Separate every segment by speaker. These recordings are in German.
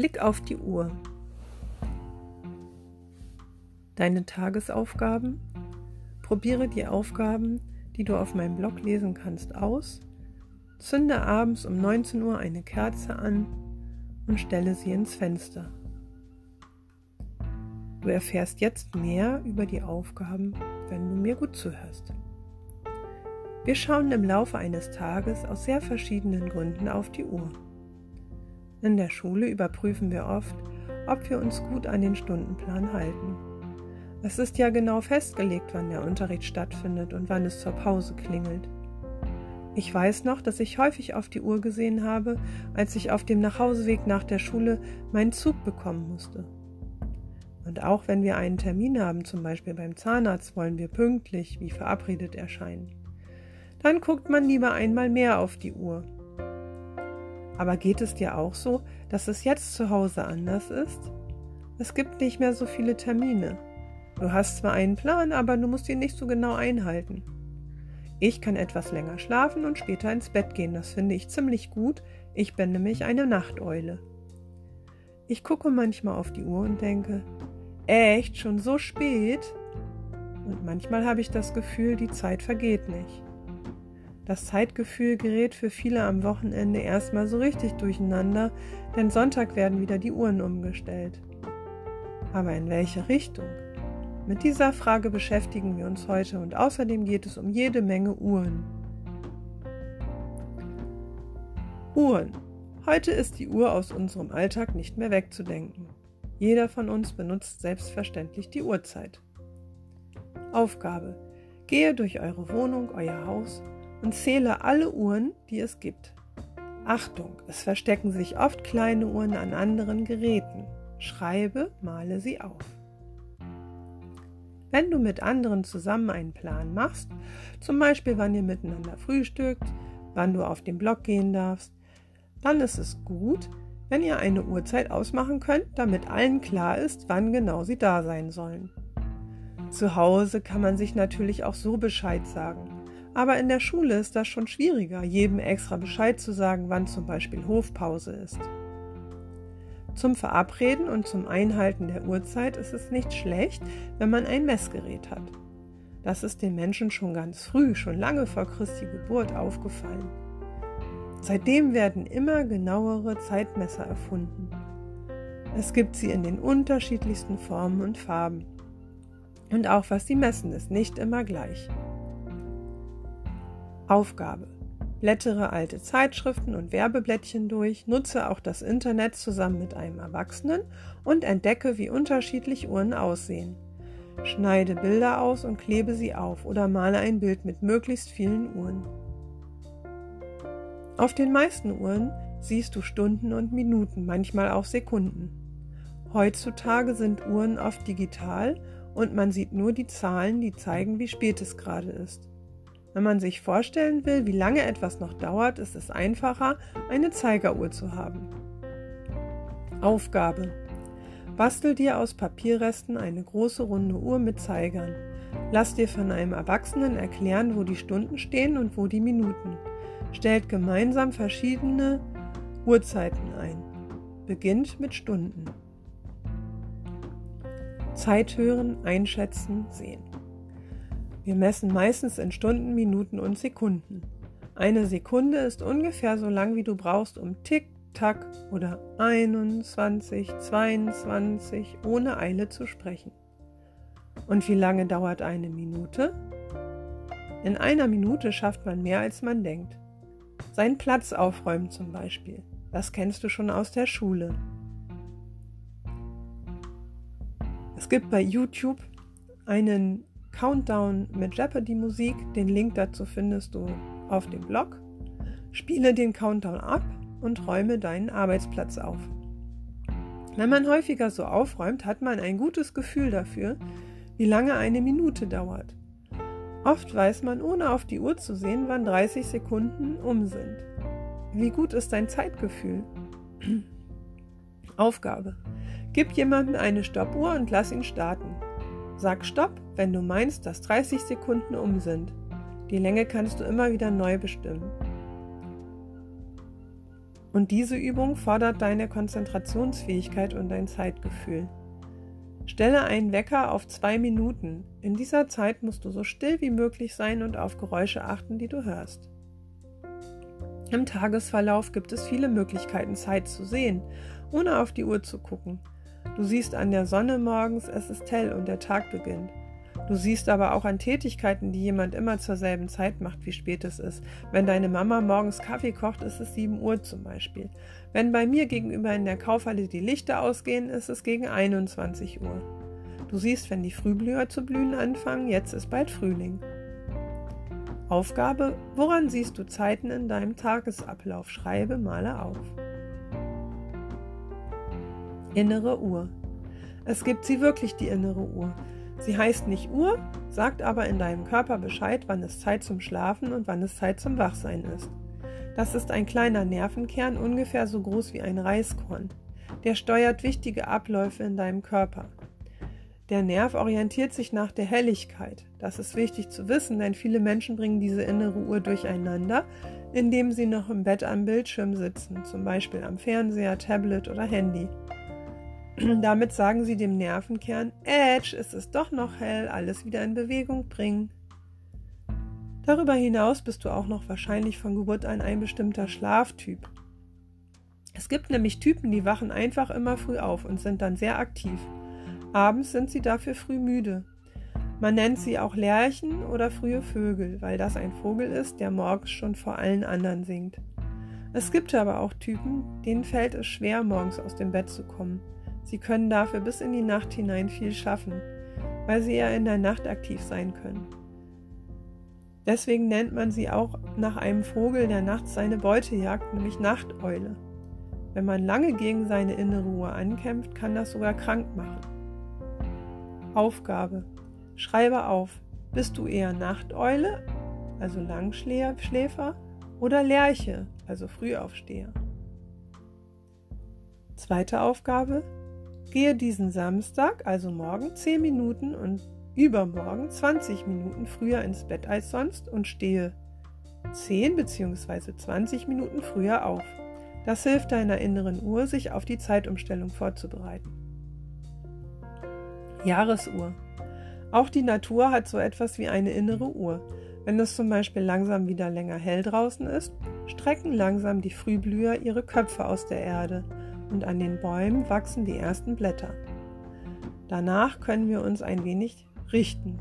Speaker 1: Blick auf die Uhr. Deine Tagesaufgaben. Probiere die Aufgaben, die du auf meinem Blog lesen kannst, aus. Zünde abends um 19 Uhr eine Kerze an und stelle sie ins Fenster. Du erfährst jetzt mehr über die Aufgaben, wenn du mir gut zuhörst. Wir schauen im Laufe eines Tages aus sehr verschiedenen Gründen auf die Uhr. In der Schule überprüfen wir oft, ob wir uns gut an den Stundenplan halten. Es ist ja genau festgelegt, wann der Unterricht stattfindet und wann es zur Pause klingelt. Ich weiß noch, dass ich häufig auf die Uhr gesehen habe, als ich auf dem Nachhauseweg nach der Schule meinen Zug bekommen musste. Und auch wenn wir einen Termin haben, zum Beispiel beim Zahnarzt, wollen wir pünktlich wie verabredet erscheinen. Dann guckt man lieber einmal mehr auf die Uhr. Aber geht es dir auch so, dass es jetzt zu Hause anders ist? Es gibt nicht mehr so viele Termine. Du hast zwar einen Plan, aber du musst ihn nicht so genau einhalten. Ich kann etwas länger schlafen und später ins Bett gehen. Das finde ich ziemlich gut. Ich bin nämlich eine Nachteule. Ich gucke manchmal auf die Uhr und denke, echt, schon so spät? Und manchmal habe ich das Gefühl, die Zeit vergeht nicht. Das Zeitgefühl gerät für viele am Wochenende erstmal so richtig durcheinander, denn Sonntag werden wieder die Uhren umgestellt. Aber in welche Richtung? Mit dieser Frage beschäftigen wir uns heute und außerdem geht es um jede Menge Uhren. Uhren. Heute ist die Uhr aus unserem Alltag nicht mehr wegzudenken. Jeder von uns benutzt selbstverständlich die Uhrzeit. Aufgabe. Gehe durch eure Wohnung, euer Haus und zähle alle Uhren, die es gibt. Achtung, es verstecken sich oft kleine Uhren an anderen Geräten. Schreibe, male sie auf. Wenn du mit anderen zusammen einen Plan machst, zum Beispiel wann ihr miteinander frühstückt, wann du auf den Block gehen darfst, dann ist es gut, wenn ihr eine Uhrzeit ausmachen könnt, damit allen klar ist, wann genau sie da sein sollen. Zu Hause kann man sich natürlich auch so Bescheid sagen. Aber in der Schule ist das schon schwieriger, jedem extra Bescheid zu sagen, wann zum Beispiel Hofpause ist. Zum Verabreden und zum Einhalten der Uhrzeit ist es nicht schlecht, wenn man ein Messgerät hat. Das ist den Menschen schon ganz früh, schon lange vor Christi Geburt aufgefallen. Seitdem werden immer genauere Zeitmesser erfunden. Es gibt sie in den unterschiedlichsten Formen und Farben. Und auch was sie messen, ist nicht immer gleich. Aufgabe Blättere alte Zeitschriften und Werbeblättchen durch, nutze auch das Internet zusammen mit einem Erwachsenen und entdecke, wie unterschiedlich Uhren aussehen. Schneide Bilder aus und klebe sie auf oder male ein Bild mit möglichst vielen Uhren. Auf den meisten Uhren siehst du Stunden und Minuten, manchmal auch Sekunden. Heutzutage sind Uhren oft digital und man sieht nur die Zahlen, die zeigen, wie spät es gerade ist. Wenn man sich vorstellen will, wie lange etwas noch dauert, ist es einfacher, eine Zeigeruhr zu haben. Aufgabe. Bastel dir aus Papierresten eine große runde Uhr mit Zeigern. Lass dir von einem Erwachsenen erklären, wo die Stunden stehen und wo die Minuten. Stellt gemeinsam verschiedene Uhrzeiten ein. Beginnt mit Stunden. Zeit hören, einschätzen, sehen. Wir messen meistens in Stunden, Minuten und Sekunden. Eine Sekunde ist ungefähr so lang, wie du brauchst, um Tick, Tack oder 21, 22 ohne Eile zu sprechen. Und wie lange dauert eine Minute? In einer Minute schafft man mehr, als man denkt. Seinen Platz aufräumen zum Beispiel. Das kennst du schon aus der Schule. Es gibt bei YouTube einen Countdown mit Jeopardy-Musik. Den Link dazu findest du auf dem Blog. Spiele den Countdown ab und räume deinen Arbeitsplatz auf. Wenn man häufiger so aufräumt, hat man ein gutes Gefühl dafür, wie lange eine Minute dauert. Oft weiß man, ohne auf die Uhr zu sehen, wann 30 Sekunden um sind. Wie gut ist dein Zeitgefühl? Aufgabe. Gib jemandem eine Stoppuhr und lass ihn starten. Sag Stopp, wenn du meinst, dass 30 Sekunden um sind. Die Länge kannst du immer wieder neu bestimmen. Und diese Übung fordert deine Konzentrationsfähigkeit und dein Zeitgefühl. Stelle einen Wecker auf zwei Minuten. In dieser Zeit musst du so still wie möglich sein und auf Geräusche achten, die du hörst. Im Tagesverlauf gibt es viele Möglichkeiten, Zeit zu sehen, ohne auf die Uhr zu gucken. Du siehst an der Sonne morgens, es ist hell und der Tag beginnt. Du siehst aber auch an Tätigkeiten, die jemand immer zur selben Zeit macht, wie spät es ist. Wenn deine Mama morgens Kaffee kocht, ist es 7 Uhr zum Beispiel. Wenn bei mir gegenüber in der Kaufhalle die Lichter ausgehen, ist es gegen 21 Uhr. Du siehst, wenn die Frühblüher zu blühen anfangen, jetzt ist bald Frühling. Aufgabe, woran siehst du Zeiten in deinem Tagesablauf? Schreibe, male auf. Innere Uhr. Es gibt sie wirklich, die innere Uhr. Sie heißt nicht Uhr, sagt aber in deinem Körper Bescheid, wann es Zeit zum Schlafen und wann es Zeit zum Wachsein ist. Das ist ein kleiner Nervenkern, ungefähr so groß wie ein Reiskorn. Der steuert wichtige Abläufe in deinem Körper. Der Nerv orientiert sich nach der Helligkeit. Das ist wichtig zu wissen, denn viele Menschen bringen diese innere Uhr durcheinander, indem sie noch im Bett am Bildschirm sitzen, zum Beispiel am Fernseher, Tablet oder Handy. Damit sagen sie dem Nervenkern, Edge, es ist doch noch hell, alles wieder in Bewegung bringen. Darüber hinaus bist du auch noch wahrscheinlich von Geburt an ein bestimmter Schlaftyp. Es gibt nämlich Typen, die wachen einfach immer früh auf und sind dann sehr aktiv. Abends sind sie dafür früh müde. Man nennt sie auch Lerchen oder frühe Vögel, weil das ein Vogel ist, der morgens schon vor allen anderen singt. Es gibt aber auch Typen, denen fällt es schwer, morgens aus dem Bett zu kommen. Sie können dafür bis in die Nacht hinein viel schaffen, weil sie eher in der Nacht aktiv sein können. Deswegen nennt man sie auch nach einem Vogel, der nachts seine Beute jagt, nämlich Nachteule. Wenn man lange gegen seine innere Ruhe ankämpft, kann das sogar krank machen. Aufgabe. Schreibe auf, bist du eher Nachteule, also Langschläfer, oder Lerche, also Frühaufsteher? Zweite Aufgabe, Gehe diesen Samstag, also morgen, 10 Minuten und übermorgen 20 Minuten früher ins Bett als sonst und stehe 10 bzw. 20 Minuten früher auf. Das hilft deiner inneren Uhr, sich auf die Zeitumstellung vorzubereiten. Jahresuhr. Auch die Natur hat so etwas wie eine innere Uhr. Wenn es zum Beispiel langsam wieder länger hell draußen ist, strecken langsam die Frühblüher ihre Köpfe aus der Erde und an den Bäumen wachsen die ersten Blätter. Danach können wir uns ein wenig richten.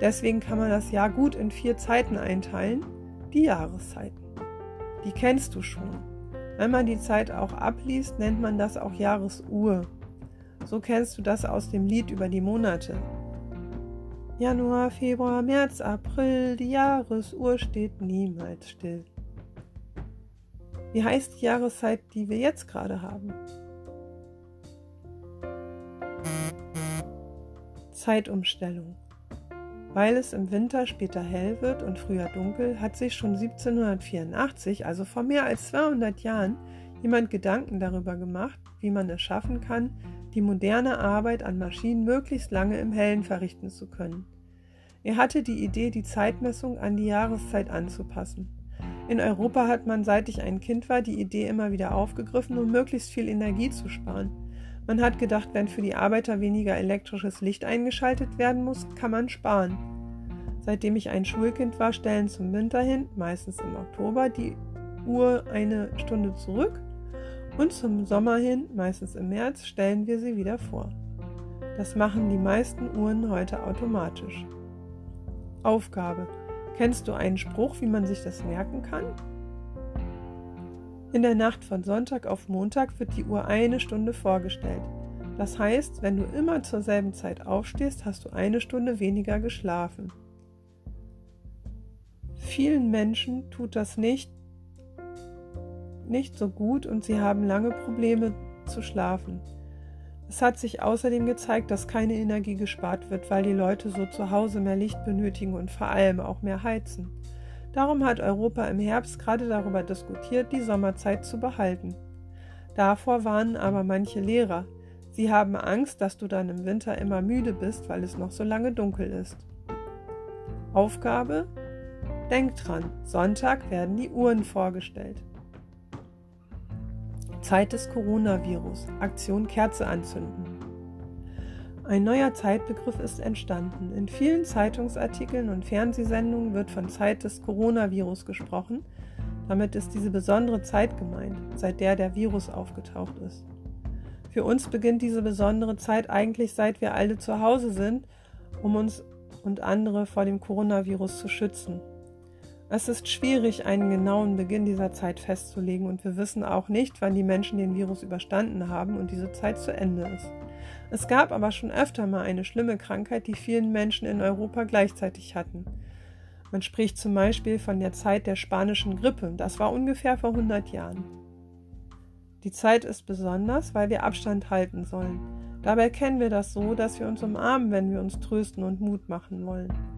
Speaker 1: Deswegen kann man das Jahr gut in vier Zeiten einteilen, die Jahreszeiten. Die kennst du schon. Wenn man die Zeit auch abliest, nennt man das auch Jahresuhr. So kennst du das aus dem Lied über die Monate. Januar, Februar, März, April, die Jahresuhr steht niemals still. Wie heißt die Jahreszeit, die wir jetzt gerade haben? Zeitumstellung. Weil es im Winter später hell wird und früher dunkel, hat sich schon 1784, also vor mehr als 200 Jahren, jemand Gedanken darüber gemacht, wie man es schaffen kann, die moderne Arbeit an Maschinen möglichst lange im Hellen verrichten zu können. Er hatte die Idee, die Zeitmessung an die Jahreszeit anzupassen. In Europa hat man, seit ich ein Kind war, die Idee immer wieder aufgegriffen, um möglichst viel Energie zu sparen. Man hat gedacht, wenn für die Arbeiter weniger elektrisches Licht eingeschaltet werden muss, kann man sparen. Seitdem ich ein Schulkind war, stellen zum Winter hin, meistens im Oktober, die Uhr eine Stunde zurück und zum Sommer hin, meistens im März, stellen wir sie wieder vor. Das machen die meisten Uhren heute automatisch. Aufgabe Kennst du einen Spruch, wie man sich das merken kann? In der Nacht von Sonntag auf Montag wird die Uhr eine Stunde vorgestellt. Das heißt, wenn du immer zur selben Zeit aufstehst, hast du eine Stunde weniger geschlafen. Vielen Menschen tut das nicht, nicht so gut und sie haben lange Probleme zu schlafen. Es hat sich außerdem gezeigt, dass keine Energie gespart wird, weil die Leute so zu Hause mehr Licht benötigen und vor allem auch mehr heizen. Darum hat Europa im Herbst gerade darüber diskutiert, die Sommerzeit zu behalten. Davor warnen aber manche Lehrer. Sie haben Angst, dass du dann im Winter immer müde bist, weil es noch so lange dunkel ist. Aufgabe? Denk dran, Sonntag werden die Uhren vorgestellt. Zeit des Coronavirus. Aktion Kerze anzünden. Ein neuer Zeitbegriff ist entstanden. In vielen Zeitungsartikeln und Fernsehsendungen wird von Zeit des Coronavirus gesprochen. Damit ist diese besondere Zeit gemeint, seit der der Virus aufgetaucht ist. Für uns beginnt diese besondere Zeit eigentlich seit wir alle zu Hause sind, um uns und andere vor dem Coronavirus zu schützen. Es ist schwierig, einen genauen Beginn dieser Zeit festzulegen und wir wissen auch nicht, wann die Menschen den Virus überstanden haben und diese Zeit zu Ende ist. Es gab aber schon öfter mal eine schlimme Krankheit, die vielen Menschen in Europa gleichzeitig hatten. Man spricht zum Beispiel von der Zeit der spanischen Grippe, das war ungefähr vor 100 Jahren. Die Zeit ist besonders, weil wir Abstand halten sollen. Dabei kennen wir das so, dass wir uns umarmen, wenn wir uns trösten und Mut machen wollen.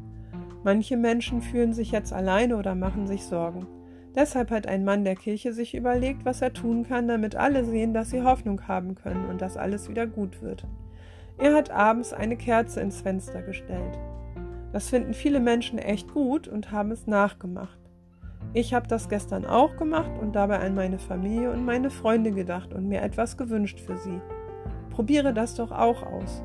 Speaker 1: Manche Menschen fühlen sich jetzt alleine oder machen sich Sorgen. Deshalb hat ein Mann der Kirche sich überlegt, was er tun kann, damit alle sehen, dass sie Hoffnung haben können und dass alles wieder gut wird. Er hat abends eine Kerze ins Fenster gestellt. Das finden viele Menschen echt gut und haben es nachgemacht. Ich habe das gestern auch gemacht und dabei an meine Familie und meine Freunde gedacht und mir etwas gewünscht für sie. Probiere das doch auch aus.